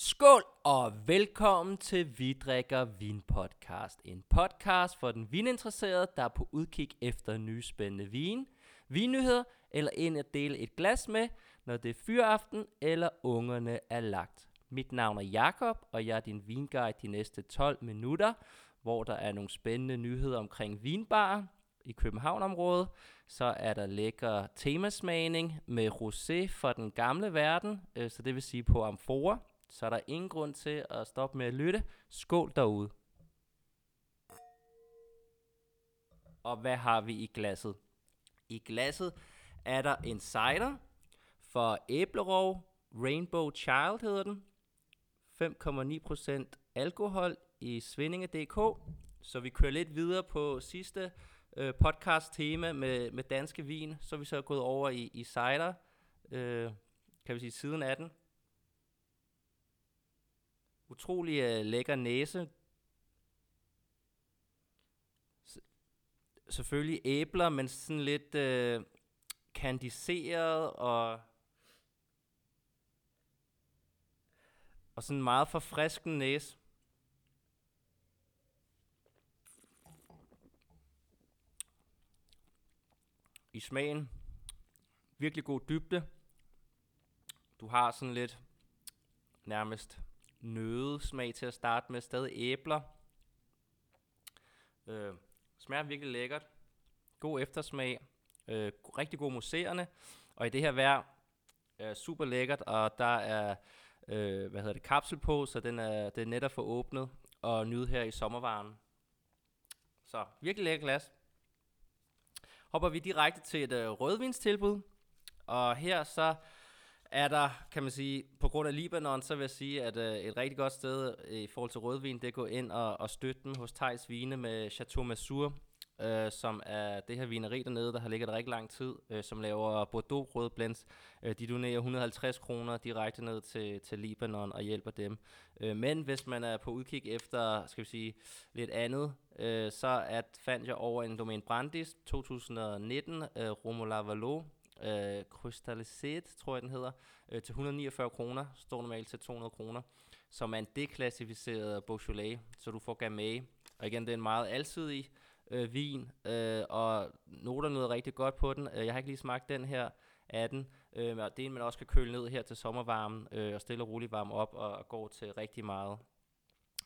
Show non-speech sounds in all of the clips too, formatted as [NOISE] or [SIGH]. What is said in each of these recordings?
Skål og velkommen til Vi drikker vin podcast. En podcast for den vininteresserede, der er på udkig efter nye spændende vin, vinnyheder eller en at dele et glas med, når det er fyraften eller ungerne er lagt. Mit navn er Jakob og jeg er din vinguide de næste 12 minutter, hvor der er nogle spændende nyheder omkring vinbarer i København-området. Så er der lækker temasmagning med rosé fra den gamle verden, øh, så det vil sige på amfora så er der ingen grund til at stoppe med at lytte. Skål derude. Og hvad har vi i glasset? I glasset er der en cider for æblerov. Rainbow Child hedder den. 5,9% alkohol i Svindinge.dk. Så vi kører lidt videre på sidste øh, podcast tema med, med danske vin. Så er vi så gået over i, i cider, øh, kan vi sige siden af den utrolig øh, lækker næse. S- selvfølgelig æbler, men sådan lidt øh, kandiseret og og sådan en meget forfriskende næse. I smagen virkelig god dybde. Du har sådan lidt nærmest nødesmag til at starte med. Stadig æbler. Øh, smager virkelig lækkert. God eftersmag. Øh, rigtig god mousserende. Og i det her vejr øh, super lækkert, og der er øh, hvad hedder det, kapsel på, så den er, det er netop for åbnet og nyde her i sommervaren. Så virkelig lækker glas. Hopper vi direkte til et øh, rødvinstilbud, og her så er der, kan man sige, på grund af Libanon, så vil jeg sige, at øh, et rigtig godt sted øh, i forhold til rødvin, det er at gå ind og, og støtte dem hos Thijs Vine med Chateau Masur, øh, som er det her vineri dernede, der har ligget der rigtig lang tid, øh, som laver Bordeaux rød blends. Øh, de donerer 150 kroner direkte ned til, til Libanon og hjælper dem. Øh, men hvis man er på udkig efter, skal vi sige, lidt andet, øh, så at fandt jeg over en Domain Brandis 2019, øh, Romola Valo, øh, Crystalliseret, tror jeg den hedder, øh, til 149 kroner, står normalt til 200 kroner, som er en deklassificeret Beaujolais, så du får Gamay. Og igen, det er en meget alsidig øh, vin, øh, og noter noget rigtig godt på den. Øh, jeg har ikke lige smagt den her af den, øh, det er en, man også kan køle ned her til sommervarmen, øh, og stille og roligt varme op, og, og går til rigtig meget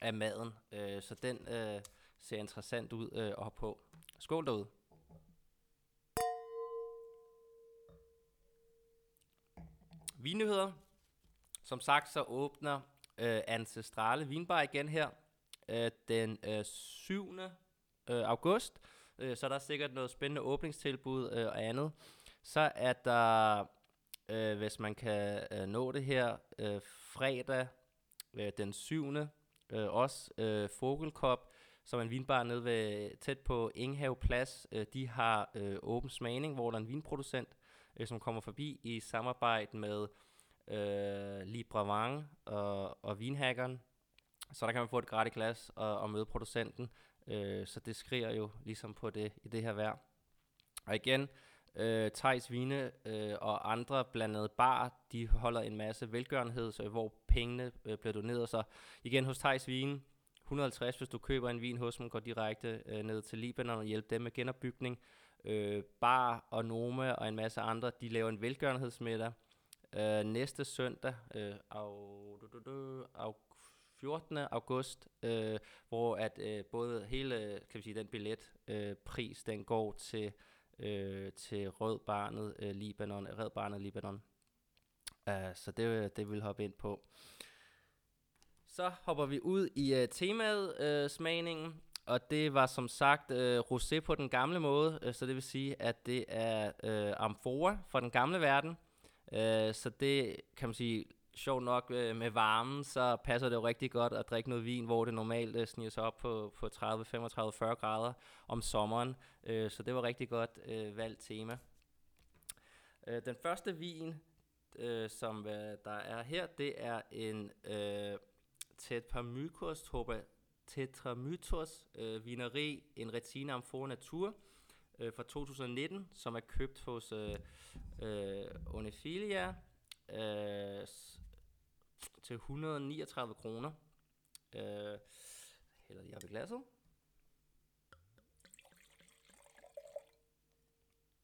af maden. Øh, så den øh, ser interessant ud øh, at have på. Skål derude. Vinnyheder. Som sagt, så åbner øh, Ancestrale Vinbar igen her øh, den øh, 7. Øh, august. Øh, så der er sikkert noget spændende åbningstilbud øh, og andet. Så er der, øh, hvis man kan øh, nå det her, øh, fredag øh, den 7. Øh, også øh, Fogelkop, som er en vinbar nede ved, tæt på Inghave Plads. Øh, de har øh, åben smagning, hvor der er en vinproducent, øh, som kommer forbi i samarbejde med øh, Libravang og, og Vinhackeren. Så der kan man få et gratis glas og, og møde producenten. Øh, så det skriger jo ligesom på det i det her vejr. Og igen, øh, Thijs Vine øh, og andre blandet bar, de holder en masse velgørenhed, så, hvor pengene øh, bliver doneret. Så igen hos Thijs Vine, 150, hvis du køber en vin hos dem, går direkte øh, ned til Libanon og hjælper dem med genopbygning. Øh, Bar og Noma og en masse andre, de laver en velgørenhedsmiddag øh, næste søndag, øh, af, du, du, du, af 14. august, øh, hvor at øh, både hele, kan vi sige, den billet øh, pris, den går til øh, til Rød Barnet øh, Libanon, Red Barnet Libanon. Uh, så det, det vil hoppe ind på. Så hopper vi ud i uh, temaet uh, smagningen, og det var som sagt øh, rosé på den gamle måde, øh, så det vil sige, at det er øh, amfora fra den gamle verden. Øh, så det kan man sige, sjovt nok øh, med varmen, så passer det jo rigtig godt at drikke noget vin, hvor det normalt øh, sniger sig op på, på 30, 35, 40 grader om sommeren. Øh, så det var rigtig godt øh, valgt tema. Øh, den første vin, øh, som øh, der er her, det er en øh, uh, Tetramykos, Toba Tetramytos øh, vineri, en Retina Amphora Natur øh, fra 2019, som er købt hos øh, uh, Onefilia øh, øh til 139 kroner. Øh, hælder lige op i glasset.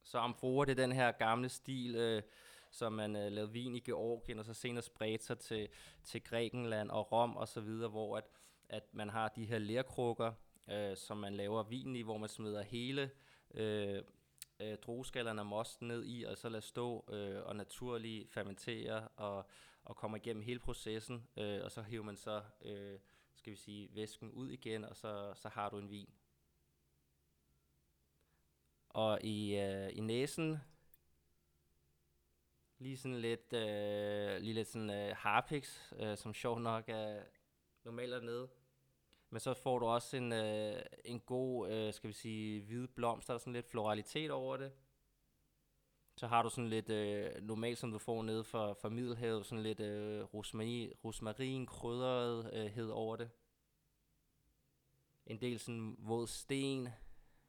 Så amfora, det er den her gamle stil, øh, som man øh, lavede vin i Georgien, og så senere spredte sig til, til Grækenland og Rom og så videre, hvor at, at man har de her lærkrukker, øh, som man laver vin i, hvor man smider hele øh, øh, drueskallerne og mosten ned i, og så lader stå øh, og naturligt fermentere og, og kommer igennem hele processen, øh, og så hiver man så, øh, skal vi sige, væsken ud igen, og så, så har du en vin. Og i, øh, i næsen, lige sådan lidt, øh, lige lidt sådan øh, harpix, øh, som sjov nok er normalt dernede. Men så får du også en, øh, en god, øh, skal vi sige, hvide blomst, der er sådan lidt floralitet over det. Så har du sådan lidt, øh, normalt som du får nede fra, fra Middelhavet, sådan lidt øh, rosmarin, rosmarin krydderethed øh, over det. En del sådan våd sten,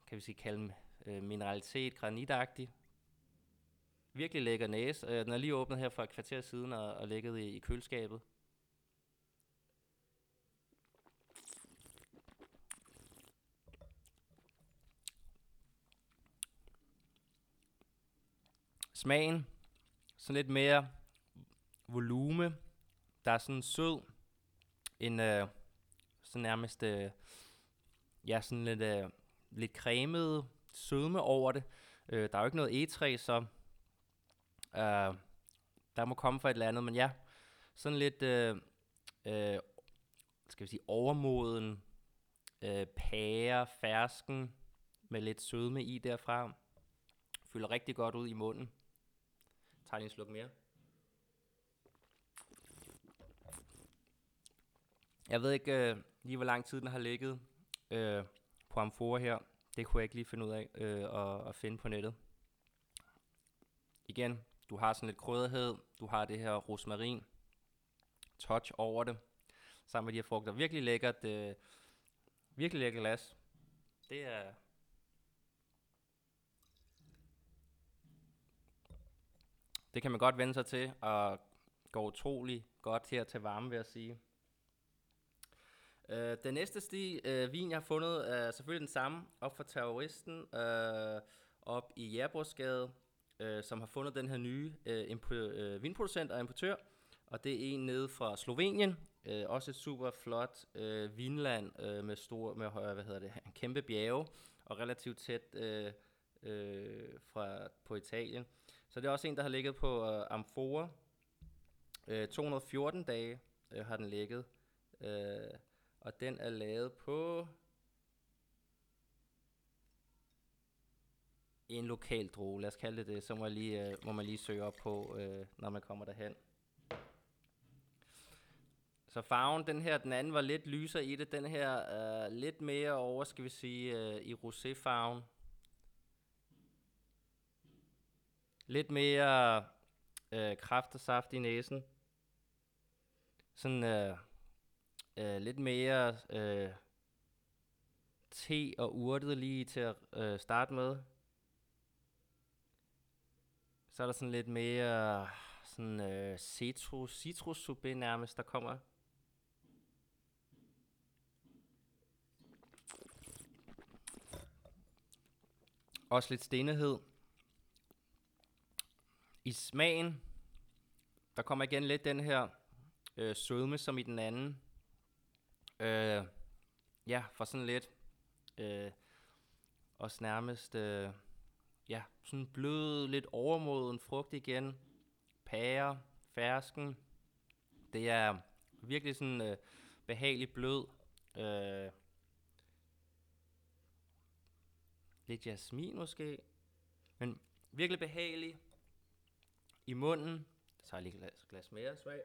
kan vi sige kalde øh, mineralitet, granitagtig. Virkelig lækker næse. Øh, den er lige åbnet her for et kvarter siden og, og ligget i, i køleskabet. Smagen, sådan lidt mere volume. Der er sådan sød, en øh, sådan nærmest, øh, ja, sådan lidt, øh, lidt cremet sødme over det. Øh, der er jo ikke noget egetræ, så øh, der må komme fra et eller andet, men ja, sådan lidt, øh, øh, skal vi sige, overmoden øh, pære, fersken, med lidt sødme i derfra. Fylder rigtig godt ud i munden. Tager lige en sluk mere. Jeg ved ikke øh, lige, hvor lang tid den har ligget øh, på amfora her. Det kunne jeg ikke lige finde ud af øh, at, at finde på nettet. Igen, du har sådan lidt krydderhed. Du har det her rosmarin touch over det. Sammen med de her frugter. Virkelig lækkert. Øh, virkelig lækkert glas. Det er... Det kan man godt vende sig til, og går utrolig godt her til varme, vil jeg sige. Øh, den næste sti, øh, vin, jeg har fundet, er selvfølgelig den samme, op for terroristen, øh, op i Jærbrugsgade, øh, som har fundet den her nye øh, impo- øh, vinproducent og importør, og det er en nede fra Slovenien, øh, også et super flot øh, vinland øh, med stor, med hvad hedder det, en kæmpe bjerge, og relativt tæt øh, øh, fra, på Italien. Så det er også en, der har ligget på øh, Amfora. Øh, 214 dage øh, har den ligget. Øh, og den er lavet på en lokal droge. Lad os kalde det det. Så må, jeg lige, øh, må man lige søge op på, øh, når man kommer derhen. Så farven, den her, den anden var lidt lysere i det. Den her er lidt mere over, skal vi sige, øh, i roséfarven. Lidt mere øh, kraft og saft i næsen. Sådan øh, øh, lidt mere øh, te og urtet lige til at øh, starte med. Så er der sådan lidt mere sådan øh, citrus, citrus nærmest, der kommer. Også lidt stenighed. I smagen, der kommer igen lidt den her øh, sødme som i den anden. Øh, ja, for sådan lidt. Øh, også nærmest, øh, ja, sådan blød, lidt overmoden frugt igen. Pære, fersken. Det er virkelig sådan øh, behagelig blød. Øh, lidt jasmin måske. Men virkelig behagelig i munden. Så tager jeg lige et glas, glas mere svag.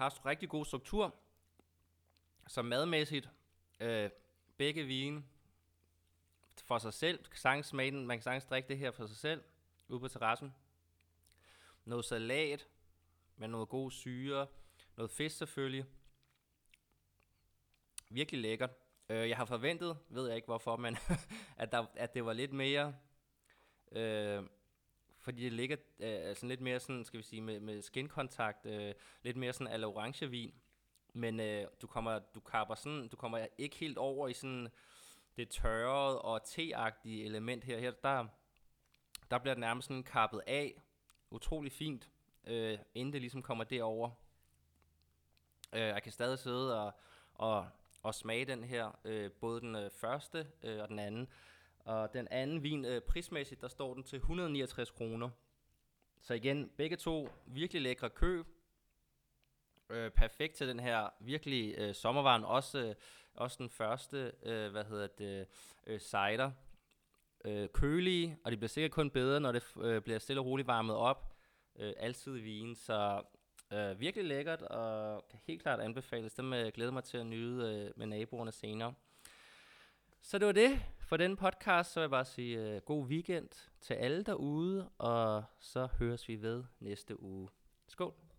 har rigtig god struktur. Så madmæssigt, øh, begge vine for sig selv. Kan smage den. Man kan sagtens drikke det her for sig selv, ude på terrassen. Noget salat med noget god syre. Noget fisk selvfølgelig. Virkelig lækkert. Øh, jeg har forventet, ved jeg ikke hvorfor, men [LAUGHS] at, der, at det var lidt mere øh, fordi det ligger øh, sådan lidt mere sådan, skal vi sige, med, med skinkontakt, øh, lidt mere sådan al orange vin. Men øh, du kommer, du kapper sådan, du kommer ikke helt over i sådan det tørrede og teagtige element her. Her, der, der bliver det nærmest sådan kappet af, utrolig fint, øh, inden det ligesom kommer derover. Øh, jeg kan stadig sidde og, og, at smage den her, øh, både den øh, første øh, og den anden. Og den anden vin, øh, prismæssigt, der står den til 169 kroner. Så igen, begge to virkelig lækre køb. Øh, perfekt til den her virkelig øh, sommervaren. Også, øh, også den første, øh, hvad hedder det, øh, cider. Øh, kølige, og det bliver sikkert kun bedre, når det øh, bliver stille og roligt varmet op. Øh, altid vin, så øh, virkelig lækkert, og kan helt klart anbefales. Dem øh, glæder mig til at nyde øh, med naboerne senere. Så det var det for den podcast, så vil jeg bare sige øh, god weekend til alle derude, og så høres vi ved næste uge. Skål!